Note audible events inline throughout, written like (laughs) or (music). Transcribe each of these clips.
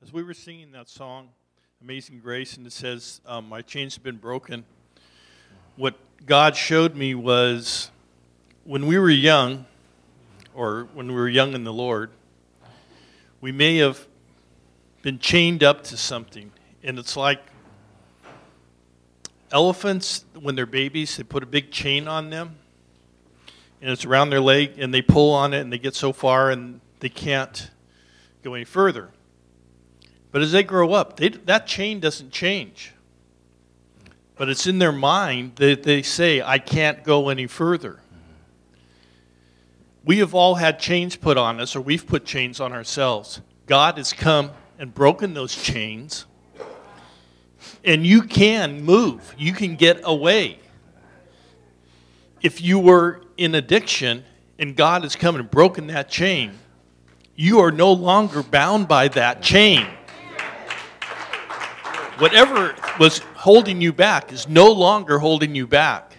As we were singing that song, Amazing Grace, and it says, um, My chains have been broken, what God showed me was when we were young, or when we were young in the Lord, we may have been chained up to something. And it's like elephants, when they're babies, they put a big chain on them, and it's around their leg, and they pull on it, and they get so far, and they can't go any further. But as they grow up, they, that chain doesn't change. But it's in their mind that they say, I can't go any further. We have all had chains put on us, or we've put chains on ourselves. God has come and broken those chains, and you can move, you can get away. If you were in addiction and God has come and broken that chain, you are no longer bound by that chain. Whatever was holding you back is no longer holding you back.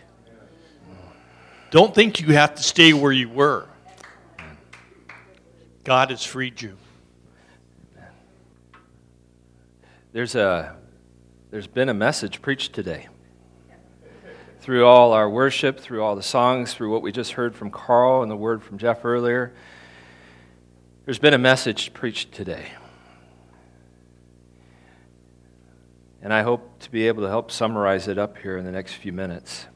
Don't think you have to stay where you were. God has freed you. There's, a, there's been a message preached today. Through all our worship, through all the songs, through what we just heard from Carl and the word from Jeff earlier, there's been a message preached today. And I hope to be able to help summarize it up here in the next few minutes.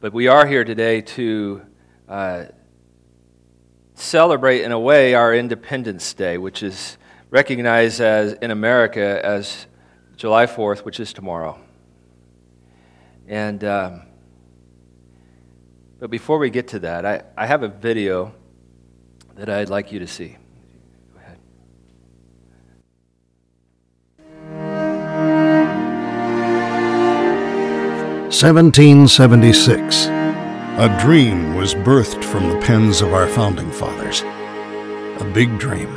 But we are here today to uh, celebrate, in a way, our Independence Day, which is recognized as in America as July 4th, which is tomorrow. And um, but before we get to that, I, I have a video that I'd like you to see. 1776. A dream was birthed from the pens of our founding fathers. A big dream.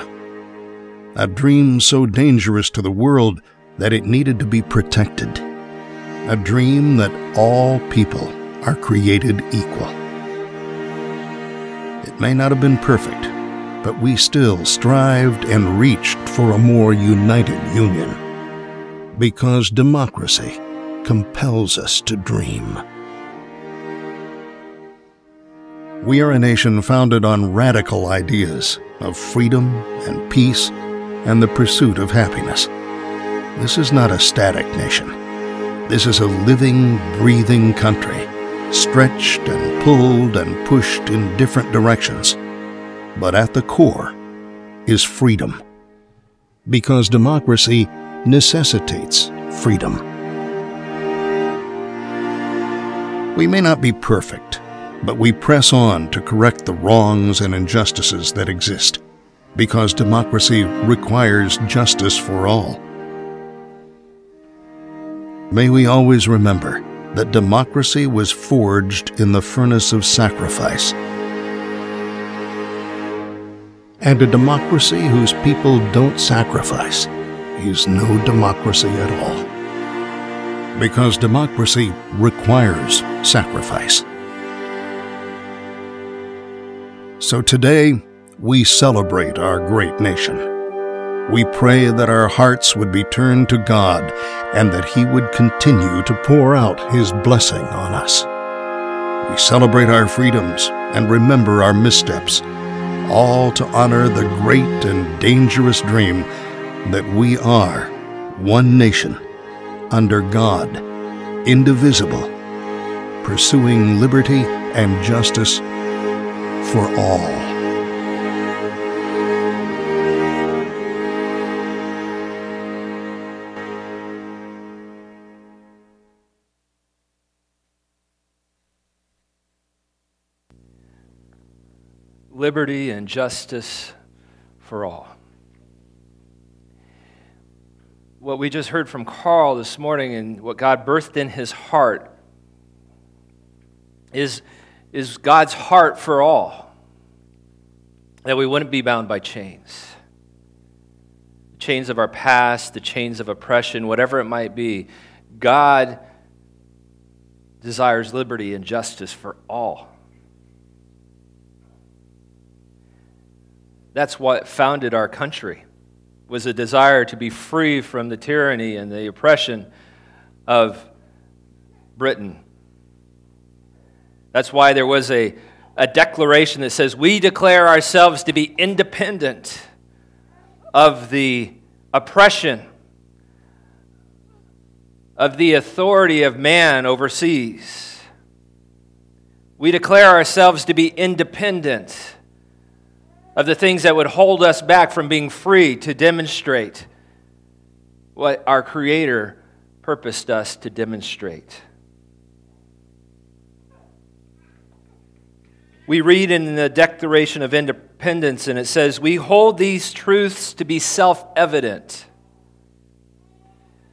A dream so dangerous to the world that it needed to be protected. A dream that all people are created equal. It may not have been perfect, but we still strived and reached for a more united union. Because democracy compels us to dream. We are a nation founded on radical ideas of freedom and peace and the pursuit of happiness. This is not a static nation. This is a living, breathing country, stretched and pulled and pushed in different directions. But at the core is freedom. Because democracy necessitates freedom. We may not be perfect, but we press on to correct the wrongs and injustices that exist, because democracy requires justice for all. May we always remember that democracy was forged in the furnace of sacrifice. And a democracy whose people don't sacrifice is no democracy at all because democracy requires sacrifice. So today, we celebrate our great nation. We pray that our hearts would be turned to God and that He would continue to pour out His blessing on us. We celebrate our freedoms and remember our missteps, all to honor the great and dangerous dream that we are one nation under God, indivisible, pursuing liberty and justice for all. Liberty and justice for all. What we just heard from Carl this morning and what God birthed in his heart is, is God's heart for all. That we wouldn't be bound by chains. The chains of our past, the chains of oppression, whatever it might be. God desires liberty and justice for all. That's what founded our country was a desire to be free from the tyranny and the oppression of Britain. That's why there was a, a declaration that says, We declare ourselves to be independent of the oppression, of the authority of man overseas. We declare ourselves to be independent of the things that would hold us back from being free to demonstrate what our Creator purposed us to demonstrate. We read in the Declaration of Independence, and it says, We hold these truths to be self evident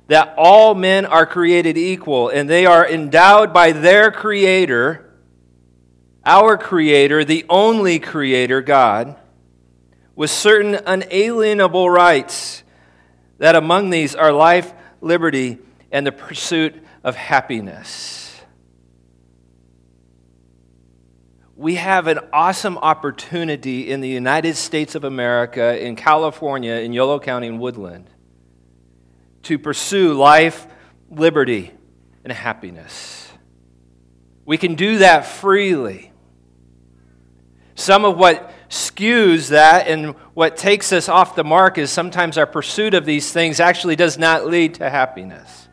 that all men are created equal and they are endowed by their Creator, our Creator, the only Creator, God with certain unalienable rights, that among these are life, liberty, and the pursuit of happiness. We have an awesome opportunity in the United States of America, in California, in Yolo County, in Woodland, to pursue life, liberty, and happiness. We can do that freely. Some of what skews that and what takes us off the mark is sometimes our pursuit of these things actually does not lead to happiness.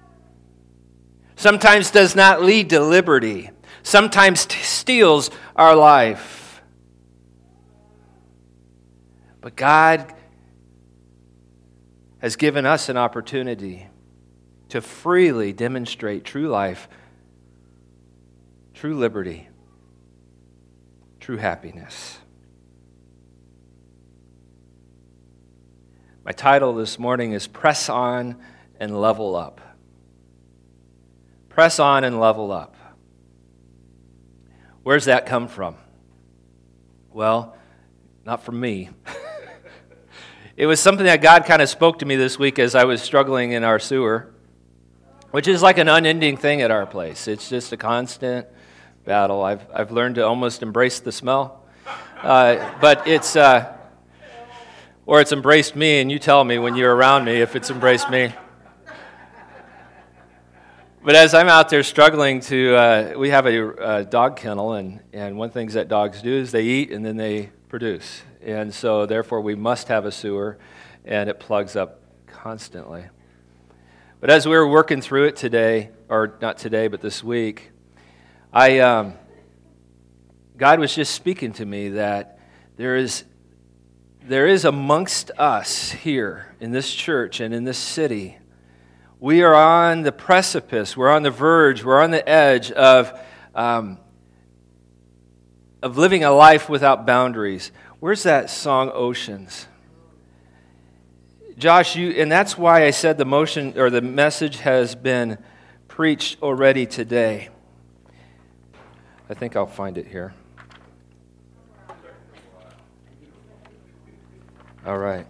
Sometimes does not lead to liberty. Sometimes t- steals our life. But God has given us an opportunity to freely demonstrate true life, true liberty, true happiness. My title this morning is Press On and Level Up. Press on and level up. Where's that come from? Well, not from me. (laughs) it was something that God kind of spoke to me this week as I was struggling in our sewer, which is like an unending thing at our place. It's just a constant battle. I've, I've learned to almost embrace the smell. Uh, but it's. Uh, or it's embraced me, and you tell me when you're around me if it's embraced me. But as I'm out there struggling to, uh, we have a, a, dog kennel, and, and one thing that dogs do is they eat and then they produce. And so, therefore, we must have a sewer, and it plugs up constantly. But as we were working through it today, or not today, but this week, I, um, God was just speaking to me that there is there is amongst us here in this church and in this city, we are on the precipice, we're on the verge, we're on the edge of, um, of living a life without boundaries. Where's that song, Oceans? Josh, you, and that's why I said the motion or the message has been preached already today. I think I'll find it here. All right.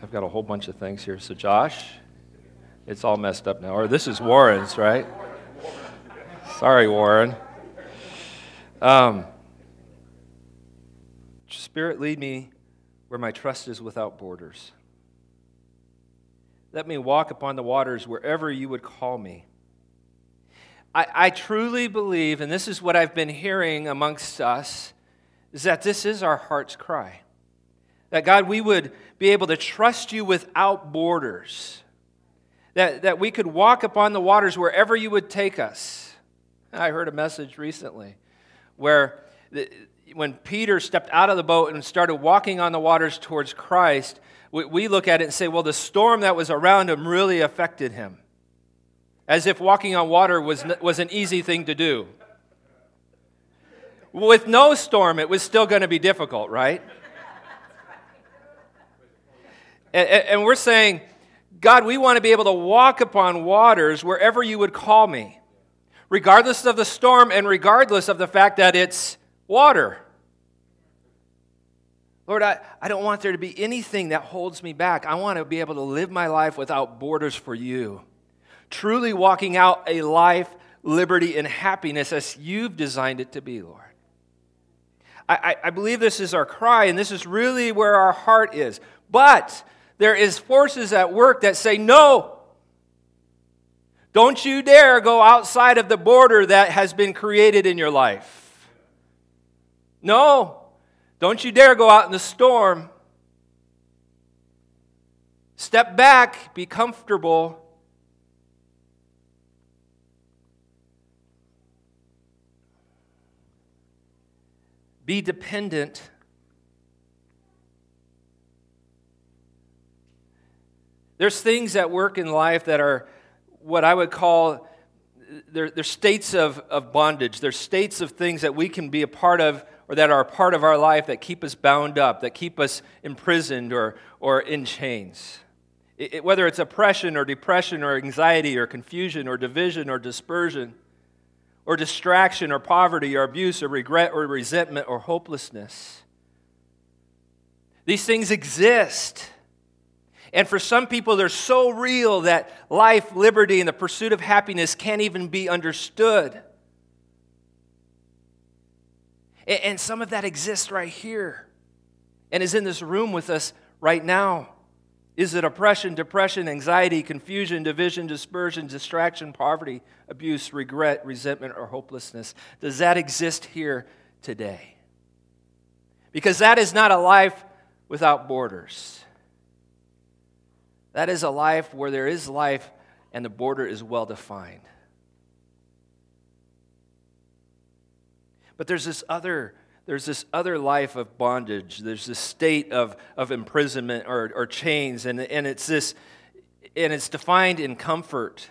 I've got a whole bunch of things here. So, Josh, it's all messed up now. Or this is Warren's, right? Sorry, Warren. Um, Spirit, lead me where my trust is without borders. Let me walk upon the waters wherever you would call me. I, I truly believe, and this is what I've been hearing amongst us, is that this is our heart's cry. That God, we would be able to trust you without borders. That, that we could walk upon the waters wherever you would take us. I heard a message recently where the, when Peter stepped out of the boat and started walking on the waters towards Christ, we, we look at it and say, well, the storm that was around him really affected him. As if walking on water was, was an easy thing to do. With no storm, it was still going to be difficult, right? And, and we're saying, God, we want to be able to walk upon waters wherever you would call me, regardless of the storm and regardless of the fact that it's water. Lord, I, I don't want there to be anything that holds me back. I want to be able to live my life without borders for you. Truly walking out a life, liberty, and happiness as you've designed it to be, Lord. I, I, I believe this is our cry, and this is really where our heart is. But there is forces at work that say, no, don't you dare go outside of the border that has been created in your life. No, don't you dare go out in the storm. Step back, be comfortable. Be dependent. There's things that work in life that are what I would call they're, they're states of, of bondage. They're states of things that we can be a part of or that are a part of our life that keep us bound up, that keep us imprisoned or, or in chains. It, it, whether it's oppression or depression or anxiety or confusion or division or dispersion or distraction or poverty or abuse or regret or resentment or hopelessness. These things exist. And for some people, they're so real that life, liberty, and the pursuit of happiness can't even be understood. And some of that exists right here and is in this room with us right now. Is it oppression, depression, anxiety, confusion, division, dispersion, distraction, poverty, abuse, regret, resentment, or hopelessness? Does that exist here today? Because that is not a life without borders. That is a life where there is life and the border is well defined. But there's this other there's this other life of bondage. There's this state of, of imprisonment or, or chains, and, and it's this, and it's defined in comfort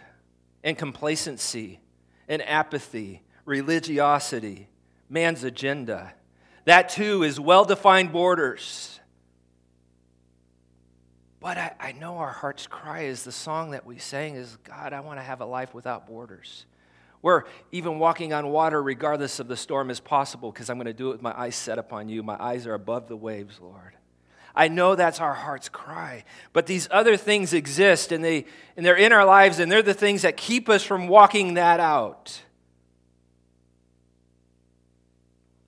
and complacency and apathy, religiosity, man's agenda. That too is well defined borders. But I, I know our heart's cry is the song that we sang is God, I want to have a life without borders where even walking on water, regardless of the storm, is possible because I'm going to do it with my eyes set upon you. My eyes are above the waves, Lord. I know that's our heart's cry. But these other things exist and, they, and they're in our lives and they're the things that keep us from walking that out.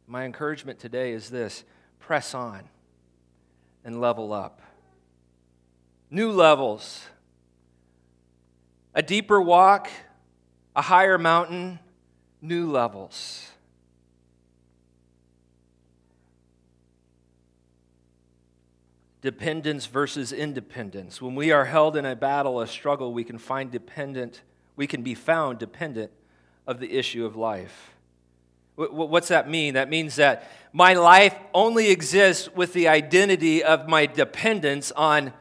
My encouragement today is this press on and level up. New levels, a deeper walk a higher mountain, new levels. Dependence versus independence. When we are held in a battle, a struggle, we can find dependent, we can be found dependent of the issue of life. What's that mean? That means that my life only exists with the identity of my dependence on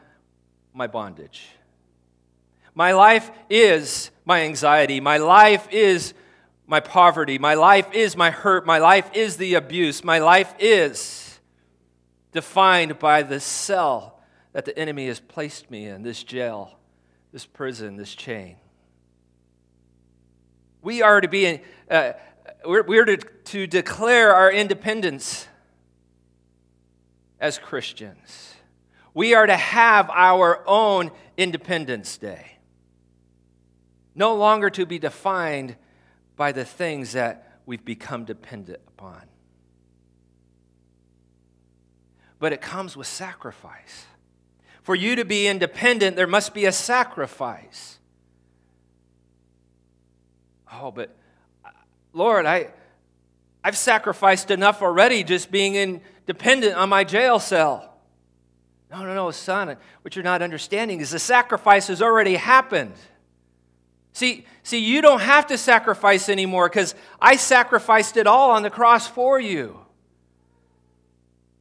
my bondage. My life is my anxiety. My life is my poverty. My life is my hurt. My life is the abuse. My life is defined by the cell that the enemy has placed me in this jail, this prison, this chain. We are to be, uh, we're, we're to, to declare our independence as Christians. We are to have our own Independence Day no longer to be defined by the things that we've become dependent upon. But it comes with sacrifice. For you to be independent, there must be a sacrifice. Oh, but Lord, I, I've sacrificed enough already just being independent on my jail cell. No, no, no, son. What you're not understanding is the sacrifice has already happened. See, see, you don't have to sacrifice anymore because I sacrificed it all on the cross for you.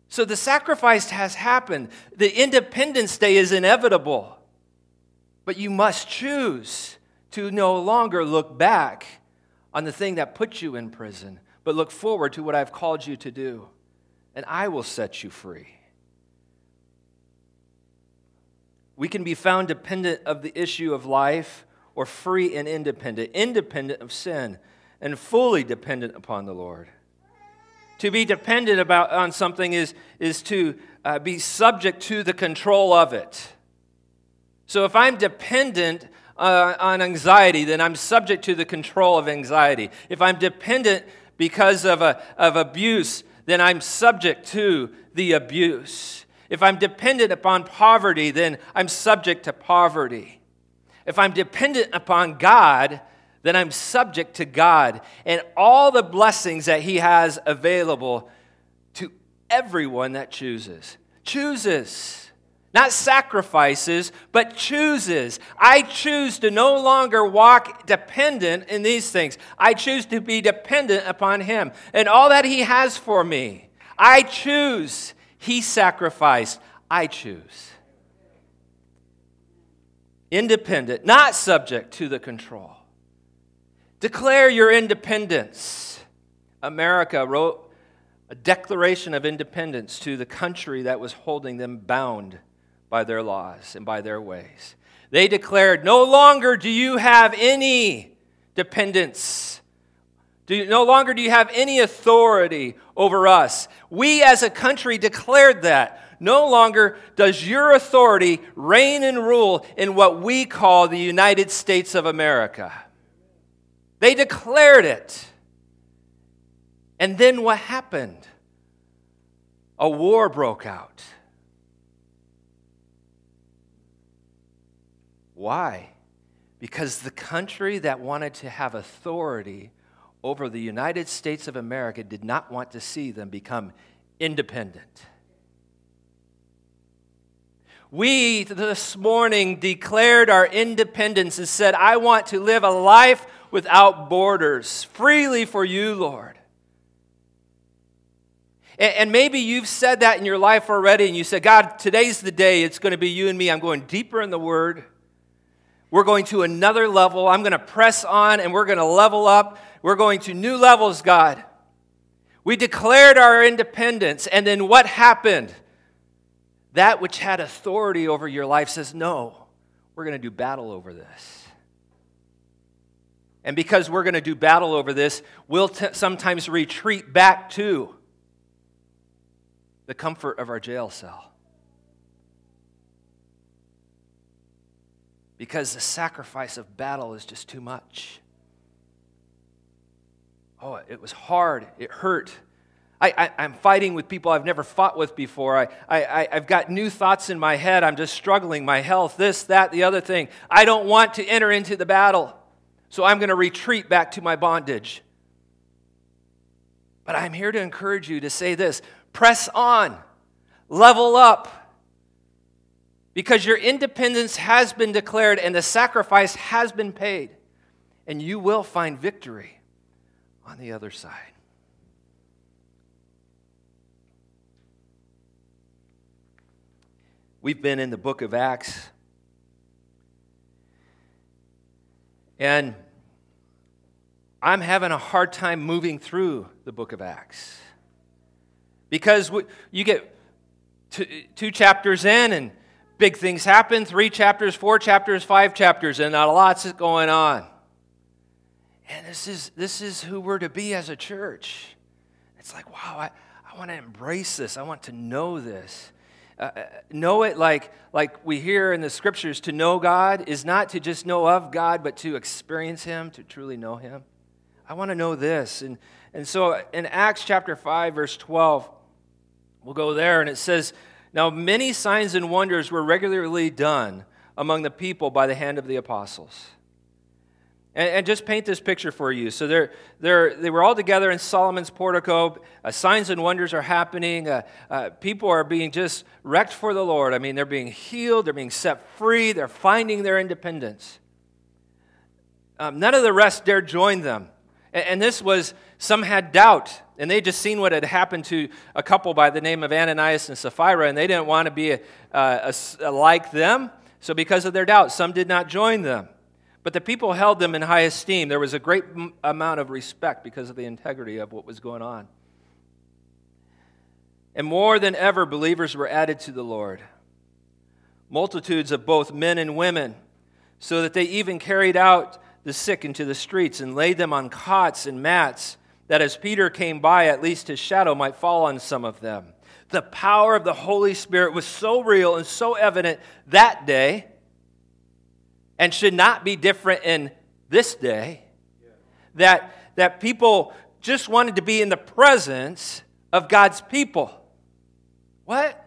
So the sacrifice has happened. The Independence Day is inevitable. But you must choose to no longer look back on the thing that put you in prison, but look forward to what I've called you to do. And I will set you free. We can be found dependent of the issue of life or free and independent, independent of sin, and fully dependent upon the Lord. To be dependent about, on something is, is to uh, be subject to the control of it. So if I'm dependent uh, on anxiety, then I'm subject to the control of anxiety. If I'm dependent because of, a, of abuse, then I'm subject to the abuse. If I'm dependent upon poverty, then I'm subject to poverty. If I'm dependent upon God, then I'm subject to God and all the blessings that He has available to everyone that chooses. Chooses. Not sacrifices, but chooses. I choose to no longer walk dependent in these things. I choose to be dependent upon Him and all that He has for me. I choose. He sacrificed. I choose. Independent, not subject to the control. Declare your independence. America wrote a declaration of independence to the country that was holding them bound by their laws and by their ways. They declared, No longer do you have any dependence. Do, no longer do you have any authority over us. We as a country declared that. No longer does your authority reign and rule in what we call the United States of America. They declared it. And then what happened? A war broke out. Why? Because the country that wanted to have authority over the United States of America did not want to see them become independent. We this morning declared our independence and said, I want to live a life without borders, freely for you, Lord. And maybe you've said that in your life already, and you said, God, today's the day. It's going to be you and me. I'm going deeper in the Word. We're going to another level. I'm going to press on and we're going to level up. We're going to new levels, God. We declared our independence, and then what happened? That which had authority over your life says, No, we're going to do battle over this. And because we're going to do battle over this, we'll t- sometimes retreat back to the comfort of our jail cell. because the sacrifice of battle is just too much. Oh, it was hard. It hurt. I, am fighting with people I've never fought with before. I, I, I've got new thoughts in my head. I'm just struggling. My health, this, that, the other thing. I don't want to enter into the battle. So I'm going to retreat back to my bondage. But I'm here to encourage you to say this press on, level up because your independence has been declared and the sacrifice has been paid, and you will find victory on the other side. We've been in the book of Acts, and I'm having a hard time moving through the book of Acts because you get two, chapters in and big things happen three chapters, four chapters, five chapters, and a lot's going on. And this is, this is who we're to be as a church. It's like, wow, I, I want to embrace this. I want to know this. Uh, uh, know it like, like we hear in the scriptures to know God is not to just know of God, but to experience Him, to truly know Him. I want to know this. And, and so in Acts chapter 5, verse 12, we'll go there, and it says, now, many signs and wonders were regularly done among the people by the hand of the apostles. And, and just paint this picture for you. So they're, they're, they were all together in Solomon's portico. Uh, signs and wonders are happening. Uh, uh, people are being just wrecked for the Lord. I mean, they're being healed, they're being set free, they're finding their independence. Um, none of the rest dared join them. And, and this was, some had doubt. And they just seen what had happened to a couple by the name of Ananias and Sapphira, and they didn't want to be a, a, a, like them. So, because of their doubt, some did not join them. But the people held them in high esteem. There was a great amount of respect because of the integrity of what was going on. And more than ever, believers were added to the Lord. Multitudes of both men and women, so that they even carried out the sick into the streets and laid them on cots and mats that as Peter came by, at least his shadow might fall on some of them. The power of the Holy Spirit was so real and so evident that day, and should not be different in this day, that, that people just wanted to be in the presence of God's people. What?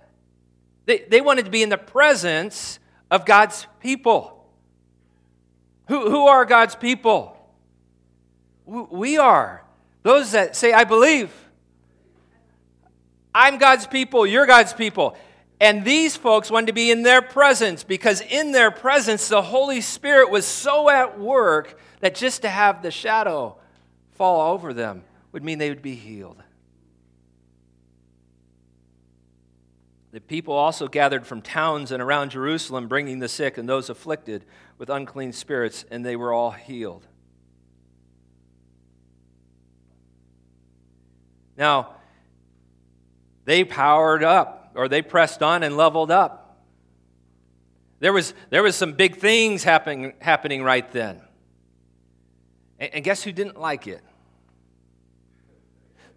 They, they wanted to be in the presence of God's people. Who, who are God's people? We are. Those that say, I believe. I'm God's people, you're God's people. And these folks wanted to be in their presence because in their presence, the Holy Spirit was so at work that just to have the shadow fall over them would mean they would be healed. The people also gathered from towns and around Jerusalem, bringing the sick and those afflicted with unclean spirits, and they were all healed. Now, they powered up, or they pressed on and leveled up. There was, there was some big things happening, happening right then. And, and guess who didn't like it?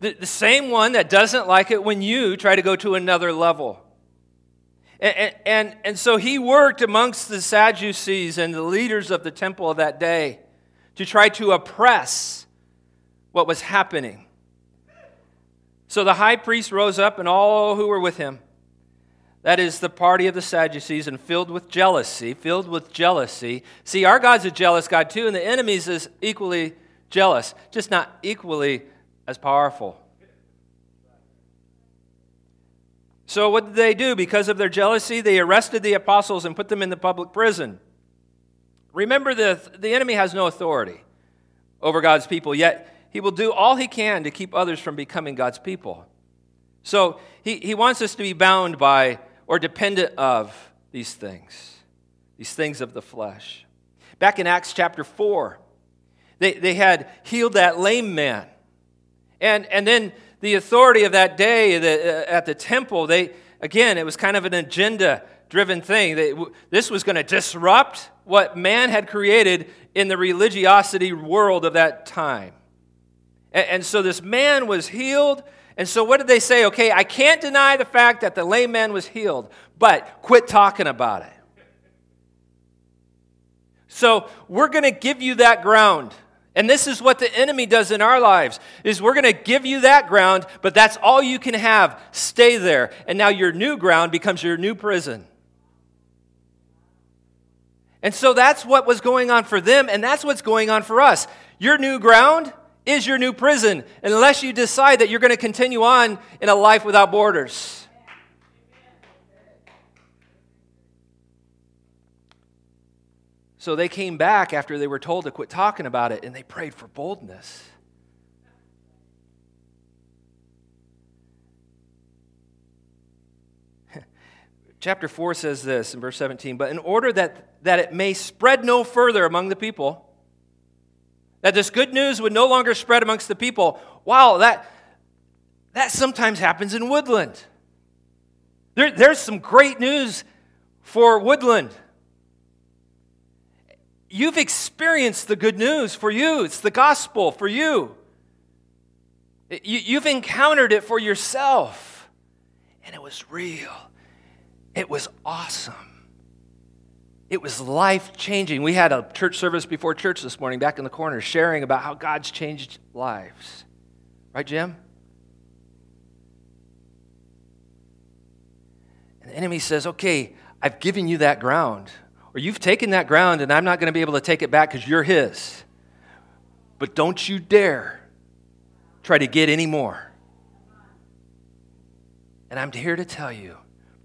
The, the same one that doesn't like it when you try to go to another level. And, and, and so he worked amongst the Sadducees and the leaders of the temple of that day to try to oppress what was happening. So the high priest rose up and all who were with him. That is the party of the Sadducees and filled with jealousy, filled with jealousy. See, our God's a jealous God too, and the enemy's is equally jealous, just not equally as powerful. So, what did they do? Because of their jealousy, they arrested the apostles and put them in the public prison. Remember, the, the enemy has no authority over God's people, yet he will do all he can to keep others from becoming God's people. So, he, he wants us to be bound by or dependent of these things, these things of the flesh. Back in Acts chapter 4, they, they had healed that lame man. And, and then the authority of that day uh, at the temple, they, again, it was kind of an agenda driven thing. They, this was going to disrupt what man had created in the religiosity world of that time. And, and so this man was healed. And so what did they say? Okay, I can't deny the fact that the lame man was healed, but quit talking about it. So we're going to give you that ground. And this is what the enemy does in our lives is we're going to give you that ground, but that's all you can have. Stay there. And now your new ground becomes your new prison. And so that's what was going on for them, and that's what's going on for us. Your new ground is your new prison, unless you decide that you're going to continue on in a life without borders. So they came back after they were told to quit talking about it and they prayed for boldness. (laughs) Chapter 4 says this in verse 17 But in order that, that it may spread no further among the people, that this good news would no longer spread amongst the people, wow, that, that sometimes happens in Woodland. There, there's some great news for Woodland. You've experienced the good news for you, it's the gospel for you. You've encountered it for yourself, and it was real. It was awesome. It was life changing. We had a church service before church this morning, back in the corner, sharing about how God's changed lives. Right, Jim? And the enemy says, Okay, I've given you that ground or you've taken that ground and I'm not going to be able to take it back because you're His. But don't you dare try to get any more. And I'm here to tell you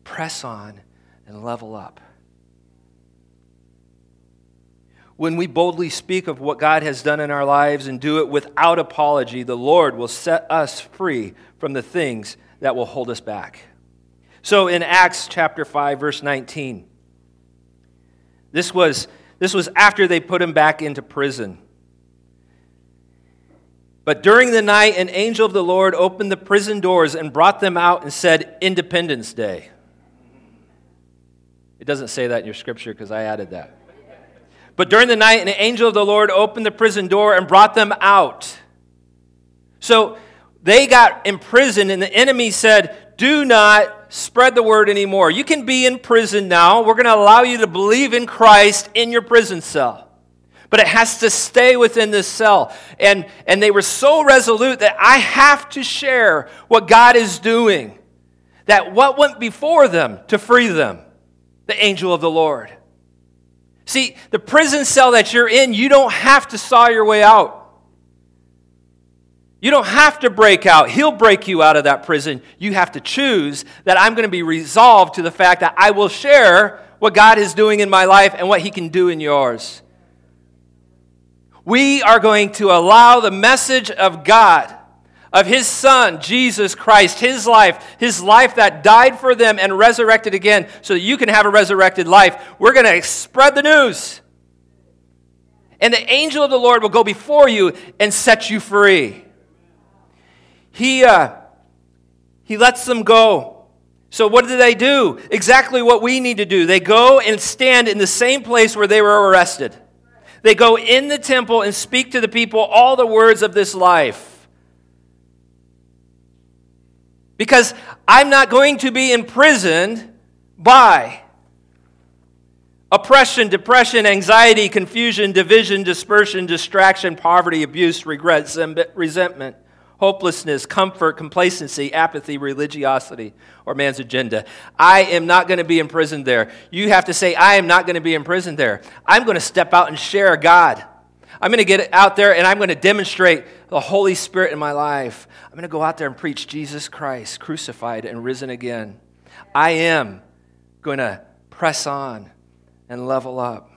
press on and level up. When we boldly speak of what God has done in our lives and do it without apology, the Lord will set us free from the things that will hold us back. So in Acts chapter 5, verse 19, this was, this was after they put him back into prison. But during the night, an angel of the Lord opened the prison doors and brought them out and said, Independence Day. It doesn't say that in your scripture because I added that. But during the night, an angel of the Lord opened the prison door and brought them out. So they got imprisoned, and the enemy said, Do not spread the word anymore. You can be in prison now. We're going to allow you to believe in Christ in your prison cell. But it has to stay within this cell. And, and they were so resolute that I have to share what God is doing. that what went before them to free them? The angel of the Lord. See, the prison cell that you're in, you don't have to saw your way out. You don't have to break out. He'll break you out of that prison. You have to choose that I'm going to be resolved to the fact that I will share what God is doing in my life and what He can do in yours. We are going to allow the message of God, of His Son, Jesus Christ, His life, His life that died for them and resurrected again so that you can have a resurrected life. We're going to spread the news. And the angel of the Lord will go before you and set you free. He, uh, he lets them go. So, what do they do? Exactly what we need to do. They go and stand in the same place where they were arrested. They go in the temple and speak to the people all the words of this life. Because I'm not going to be imprisoned by oppression, depression, anxiety, confusion, division, dispersion, distraction, poverty, abuse, regret, resentment hopelessness, comfort, complacency, apathy, religiosity, or man's agenda. I am not going to be imprisoned there. You have to say, I am not going to be imprisoned there. I'm going to step out and share God. I'm going to get out there and I'm going to demonstrate the Holy Spirit in my life. I'm going to go out there and preach Jesus Christ, crucified and risen again. I am going to press on and level up.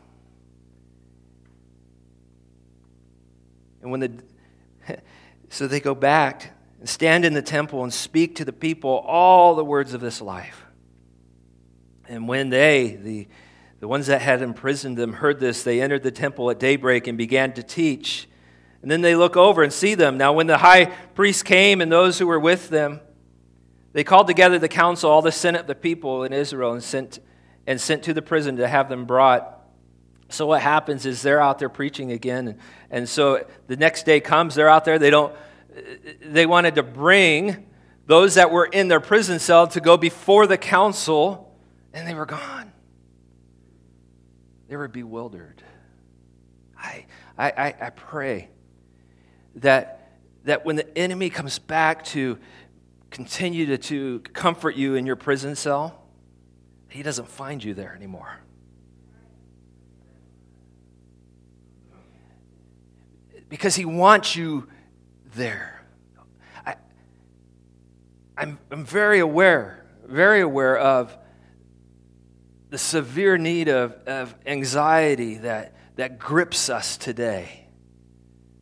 And when the (laughs) so they go back and stand in the temple and speak to the people all the words of this life. And when they, the, the ones that had imprisoned them, heard this, they entered the temple at daybreak and began to teach. And then they look over and see them. Now, when the high priest came and those who were with them, they called together the council, all the senate, the people in Israel, and sent, and sent to the prison to have them brought. So what happens is they're out there preaching again. And, and so the next day comes, they're out there, they don't they wanted to bring those that were in their prison cell to go before the council, and they were gone. They were bewildered. I, I, I pray that, that when the enemy comes back to continue to, to comfort you in your prison cell, he doesn't find you there anymore. because He wants you there. I, I'm, I'm very aware, very aware of the severe need of, of anxiety that, that grips us today.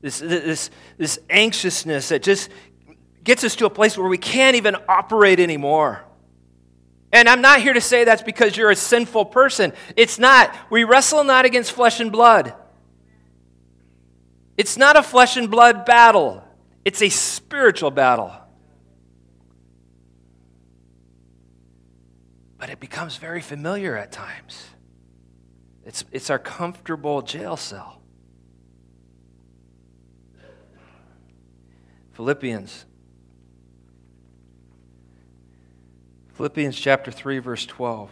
This, this, this anxiousness that just gets us to a place where we can't even operate anymore. And I'm not here to say that's because you're a sinful person. It's not. We wrestle not against flesh and blood. It's not a flesh and blood battle, it's a spiritual battle. But it becomes very familiar at times. It's, it's our comfortable jail cell. Philippians. Philippians chapter 3, verse 12.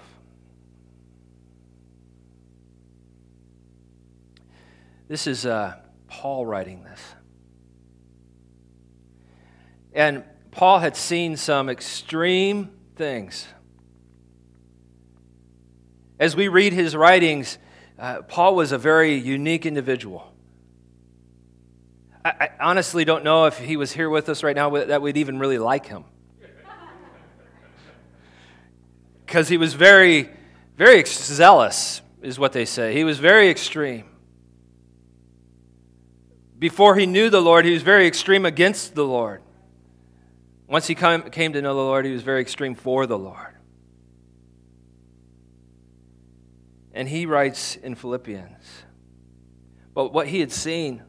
This is uh, Paul writing this. And Paul had seen some extreme things. As we read his writings, uh, Paul was a very unique individual. I, honestly don't know if he was here with us right now that we'd even really like him. (laughs) Because he was very, very zealous, is what they say. He was very extreme. Before he knew the Lord, he was very extreme against the Lord. Once he came, came to know the Lord, he was very extreme for the Lord. And he writes in Philippians. But what he had seen,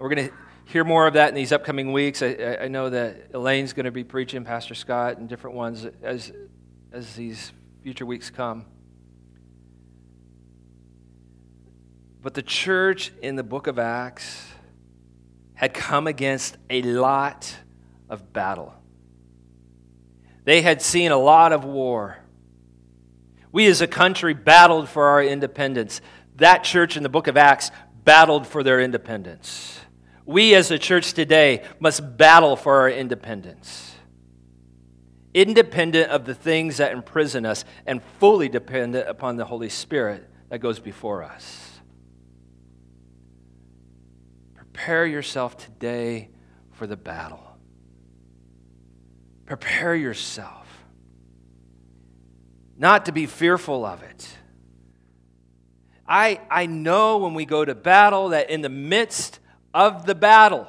we're going to hear more of that in these upcoming weeks. I, I know that Elaine's going to be preaching, Pastor Scott, and different ones as, as these future weeks come. But the church in the book of Acts had come against a lot of battle. They had seen a lot of war. We as a country battled for our independence. That church in the book of Acts battled for their independence. We as a church today must battle for our independence. independent of the things that imprison us, and fully dependent upon the Holy Spirit that goes before us. Prepare yourself today for the battle. Prepare yourself not to be fearful of it. I, I know when we go to battle that in the midst of the battle,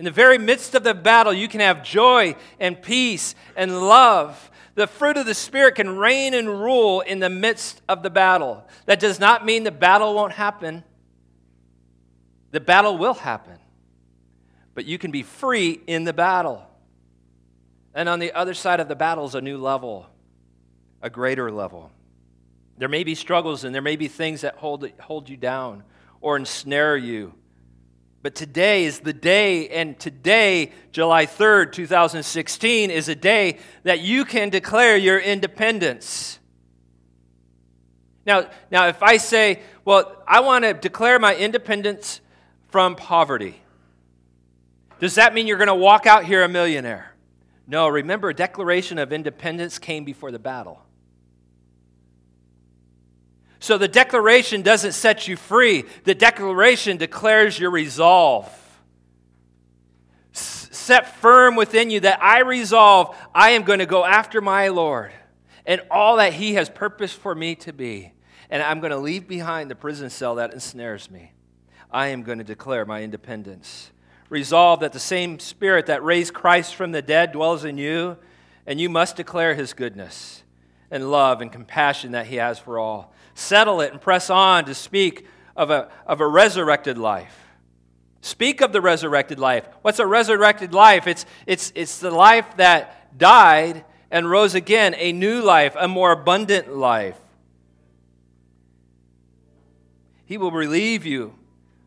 in the very midst of the battle, you can have joy and peace and love. The fruit of the Spirit can reign and rule in the midst of the battle. That does not mean the battle won't happen. The battle will happen. But you can be free in the battle. And on the other side of the battle is a new level, a greater level. There may be struggles and there may be things that hold, hold you down or ensnare you. But today is the day, and today, July 3rd, 2016, is a day that you can declare your independence. Now, now if I say, well, I want to declare my independence from poverty, does that mean you're going to walk out here a millionaire? No, remember, a declaration of independence came before the battle. So the declaration doesn't set you free, the declaration declares your resolve. Set firm within you that I resolve I am going to go after my Lord and all that He has purposed for me to be. And I'm going to leave behind the prison cell that ensnares me. I am going to declare my independence. Resolve that the same Spirit that raised Christ from the dead dwells in you, and you must declare His goodness and love and compassion that He has for all settle it and press on to speak of a, of a resurrected life. Speak of the resurrected life. What's a resurrected life? It's, it's, it's the life that died and rose again, a new life, a more abundant life. He will relieve you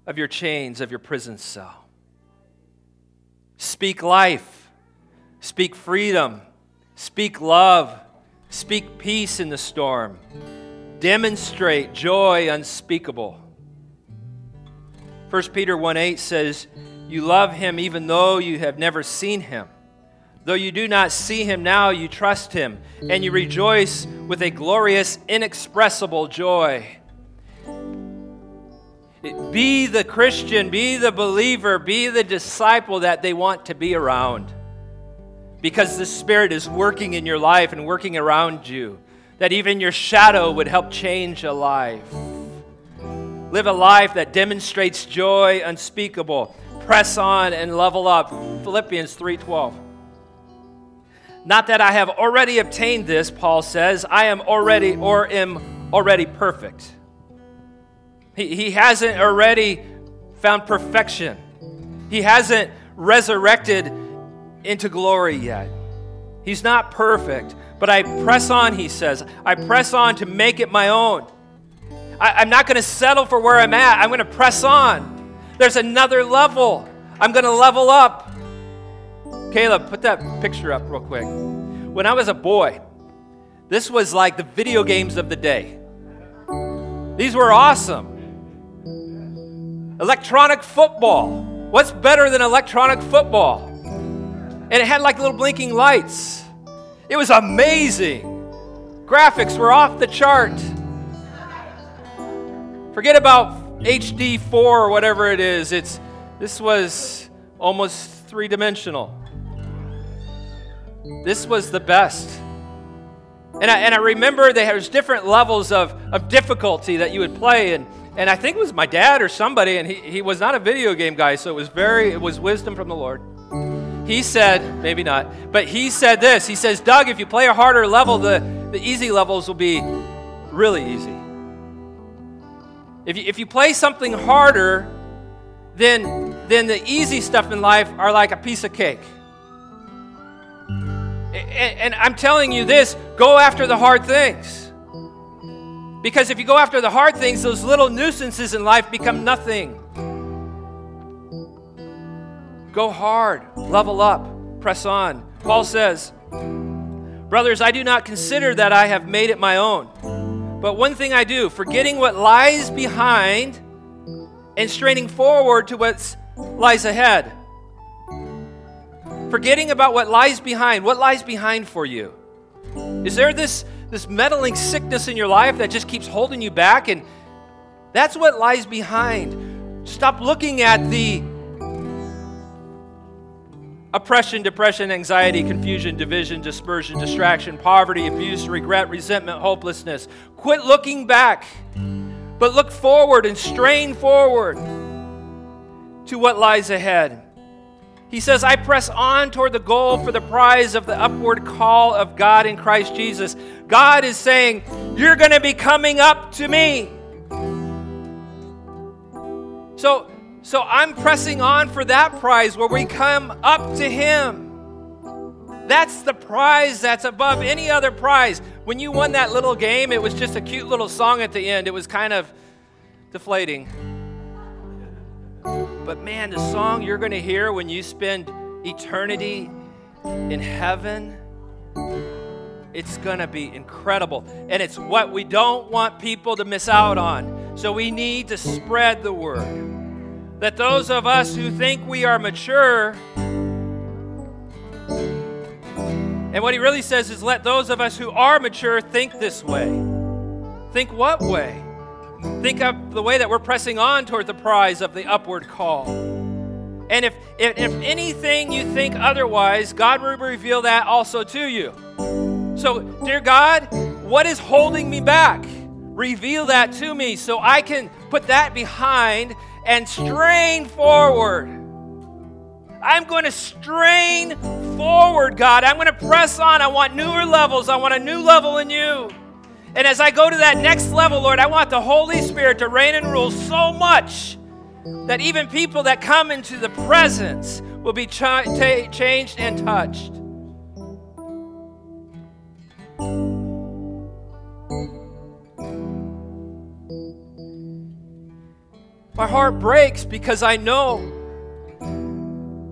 of your chains, of your prison cell. Speak life, speak freedom, speak love, speak peace in the storm demonstrate joy unspeakable. 1 Peter 1 8 says, You love him even though you have never seen him. Though you do not see him now, you trust him, and you rejoice with a glorious, inexpressible joy. Be the Christian, be the believer, be the disciple that they want to be around. Because the Spirit is working in your life and working around you that even your shadow would help change a life. Live a life that demonstrates joy unspeakable. Press on and level up. Philippians 3:12. Not that I have already obtained this, Paul says, I am already or am already perfect. He, he hasn't already found perfection. He hasn't resurrected into glory yet. He's not perfect, but I press on, he says. I press on to make it my own. I, am not going to settle for where I'm at. I'm going to press on. There's another level. I'm going to level up. Caleb, put that picture up real quick. When I was a boy, this was like the video games of the day. These were awesome. Electronic football. What's better than electronic football? And it had like little blinking lights. It was amazing. Graphics were off the chart. Forget about HD 4 or whatever it is. It's this was almost three-dimensional. This was the best. And I, and I remember there was different levels of, of difficulty that you would play and and I think it was my dad or somebody, and he, he was not a video game guy, so it was very, it was wisdom from the Lord. He said, maybe not, but he said this. He says, Doug, if you play a harder level, the, the easy levels will be really easy. If you, if you play something harder, then, then the easy stuff in life are like a piece of cake. And, and I'm telling you this go after the hard things. Because if you go after the hard things, those little nuisances in life become nothing. Go hard, level up, press on. Paul says, Brothers, I do not consider that I have made it my own. But one thing I do, forgetting what lies behind and straining forward to what lies ahead. forgetting about what lies behind. What lies behind for you? Is there this, this meddling sickness in your life that just keeps holding you back? And that's what lies behind. Stop looking at the oppression, depression, anxiety, confusion, division, dispersion, distraction, poverty, abuse, regret, resentment, hopelessness. Quit looking back, but look forward and strain forward to what lies ahead. He says, I press on toward the goal for the prize of the upward call of God in Christ Jesus. God is saying, You're going to be coming up to me. So, so I'm pressing on for that prize where we come up to Him. That's the prize that's above any other prize. When you won that little game, it was just a cute little song at the end. It was kind of deflating. But man, the song you're going to hear when you spend eternity in heaven, it's going to be incredible. And it's what we don't want people to miss out on. So we need to spread the word that those of us who think we are mature, and what he really says is let those of us who are mature think this way. Think what way? Think of the way that we're pressing on toward the prize of the upward call. And if, if, if anything you think otherwise, God will reveal that also to you. So, dear God, what is holding me back? Reveal that to me so I can put that behind and strain forward. I'm going to strain forward, God. I'm going to press on. I want newer levels. I want a new level in you. And as I go to that next level, Lord, I want the Holy Spirit to reign and rule so much that even people that come into the presence will be ch- t- changed and touched. My heart breaks because I know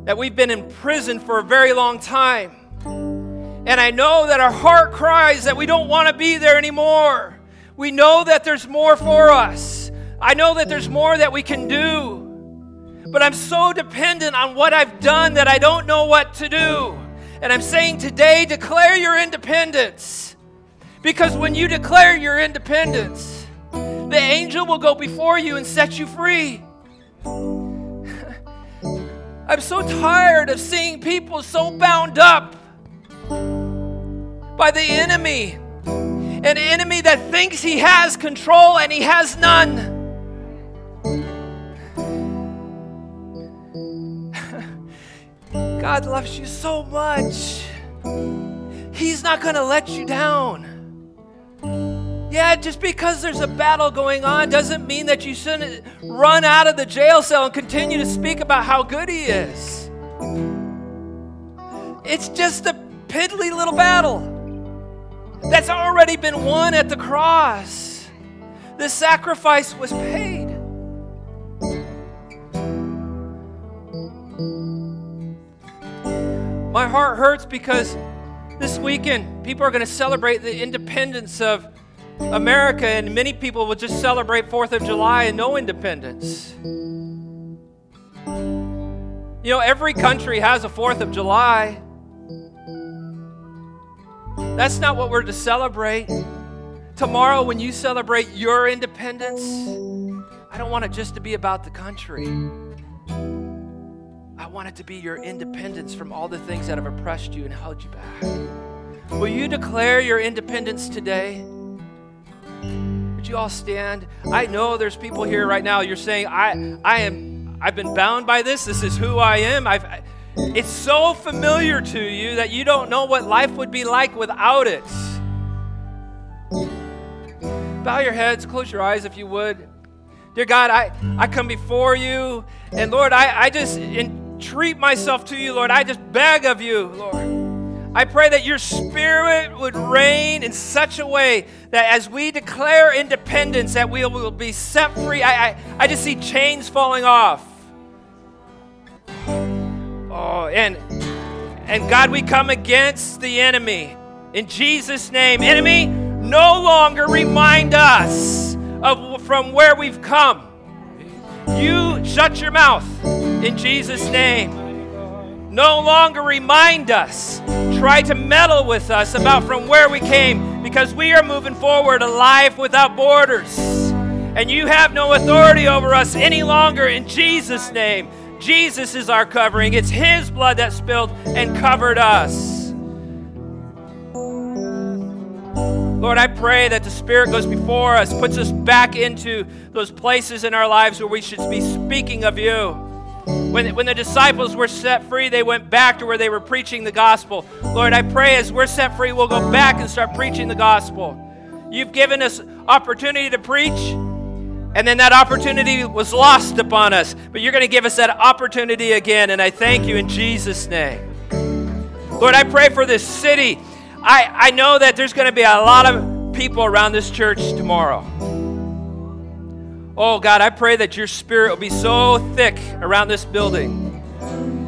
that we've been in prison for a very long time. And I know that our heart cries that we don't want to be there anymore. We know that there's more for us. I know that there's more that we can do. But I'm so dependent on what I've done that I don't know what to do. And I'm saying today, declare your independence. Because when you declare your independence, the angel will go before you and set you free. (laughs) I'm so tired of seeing people so bound up by the enemy. An enemy that thinks he has control and he has none. (laughs) God loves you so much. He's not going to let you down. Yeah, just because there's a battle going on doesn't mean that you shouldn't run out of the jail cell and continue to speak about how good He is. It's just a piddly little battle that's already been won at the cross. The sacrifice was paid. My heart hurts because this weekend people are going to celebrate the independence of America, and many people will just celebrate 4th of July and no independence. You know, every country has a 4th of July. That's not what we're to celebrate. Tomorrow, when you celebrate your independence, I don't want it just to be about the country. I want it to be your independence from all the things that have oppressed you and held you back. Will you declare your independence today? You all stand? I know there's people here right now. You're saying, I, I am, I've been bound by this. This is who I am. I've, it's so familiar to you that you don't know what life would be like without it. Bow your heads, close your eyes if you would. Dear God, I, I come before you, and Lord, I, I just entreat myself to you, Lord. I just beg of you, Lord. I pray that your spirit would reign in such a way that as we declare independence, that we will be set free. I, I, I just see chains falling off. Oh, and and God, we come against the enemy in Jesus' name. Enemy, no longer remind us of from where we've come. You shut your mouth in Jesus' name. No longer remind us, try to meddle with us about from where we came, because we are moving forward a life without borders. And you have no authority over us any longer in Jesus' name. Jesus is our covering. It's His blood that spilled and covered us. Lord, I pray that the Spirit goes before us, puts us back into those places in our lives where we should be speaking of you. When, when the disciples were set free, they went back to where they were preaching the gospel. Lord, I pray as we're set free, we'll go back and start preaching the gospel. You've given us opportunity to preach, and then that opportunity was lost upon us. But you're going to give us that opportunity again, and I thank you in Jesus' name. Lord, I pray for this city. I, I know that there's going to be a lot of people around this church tomorrow. Oh, God, I pray that your spirit will be so thick around this building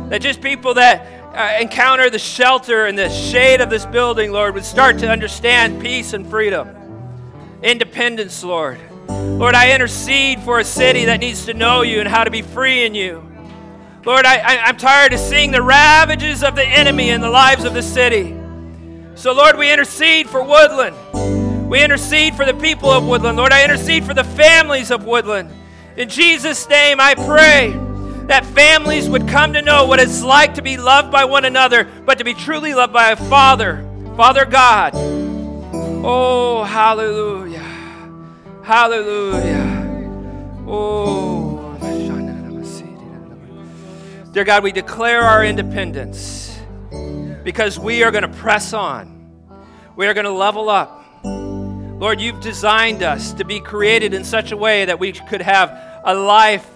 that just people that uh, encounter the shelter and the shade of this building, Lord, would start to understand peace and freedom, independence, Lord. Lord, I intercede for a city that needs to know you and how to be free in you. Lord, I, I, am tired of seeing the ravages of the enemy in the lives of the city. So, Lord, we intercede for Woodland. We intercede for the people of Woodland. Lord, I intercede for the families of Woodland. In Jesus' name, I pray that families would come to know what it's like to be loved by one another, but to be truly loved by a Father, Father God. Oh, hallelujah. Hallelujah. Oh, dear God, we declare our independence because we are going to press on. We are going to level up. Lord, you've designed us to be created in such a way that we could have a life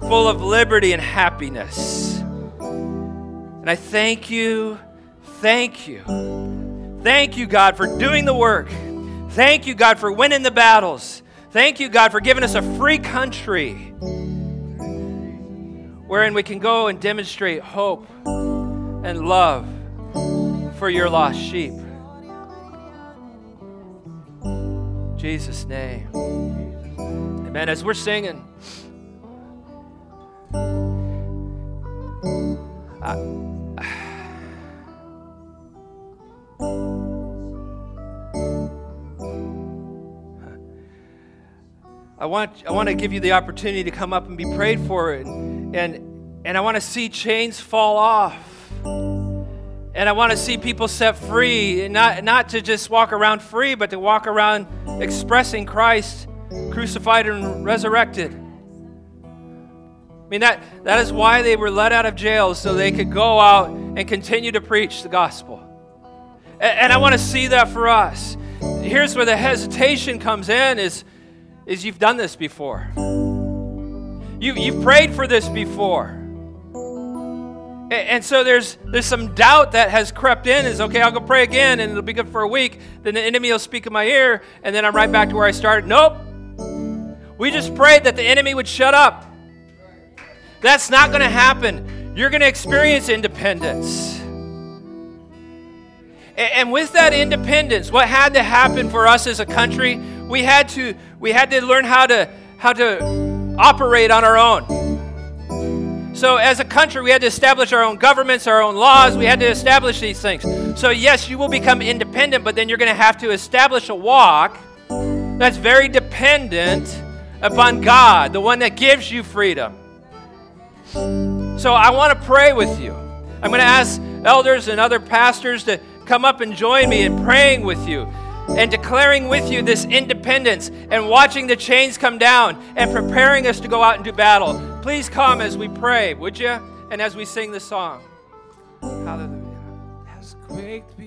full of liberty and happiness. And I thank you, thank you, thank you, God, for doing the work. Thank you, God, for winning the battles. Thank you, God, for giving us a free country wherein we can go and demonstrate hope and love for your lost sheep. Jesus' name. Amen. As we're singing, I, I want, I want to give you the opportunity to come up and be prayed for, and, and, and I want to see chains fall off. And I want to see people set free, not, not to just walk around free, but to walk around expressing Christ crucified and resurrected. I mean, that, that is why they were let out of jail, so they could go out and continue to preach the gospel. And, and I want to see that for us. Here's where the hesitation comes in is, is you've done this before. You, you've prayed for this before. And so there's there's some doubt that has crept in. Is okay, I'll go pray again, and it'll be good for a week. Then the enemy will speak in my ear, and then I'm right back to where I started. Nope. We just prayed that the enemy would shut up. That's not going to happen. You're going to experience independence. And with that independence, what had to happen for us as a country, we had to we had to learn how to how to operate on our own. So, as a country, we had to establish our own governments, our own laws. We had to establish these things. So, yes, you will become independent, but then you're going to have to establish a walk that's very dependent upon God, the one that gives you freedom. So, I want to pray with you. I'm going to ask elders and other pastors to come up and join me in praying with you and declaring with you this independence and watching the chains come down and preparing us to go out and do battle. Please come as we pray, would you? And as we sing the song. Hallelujah. Before.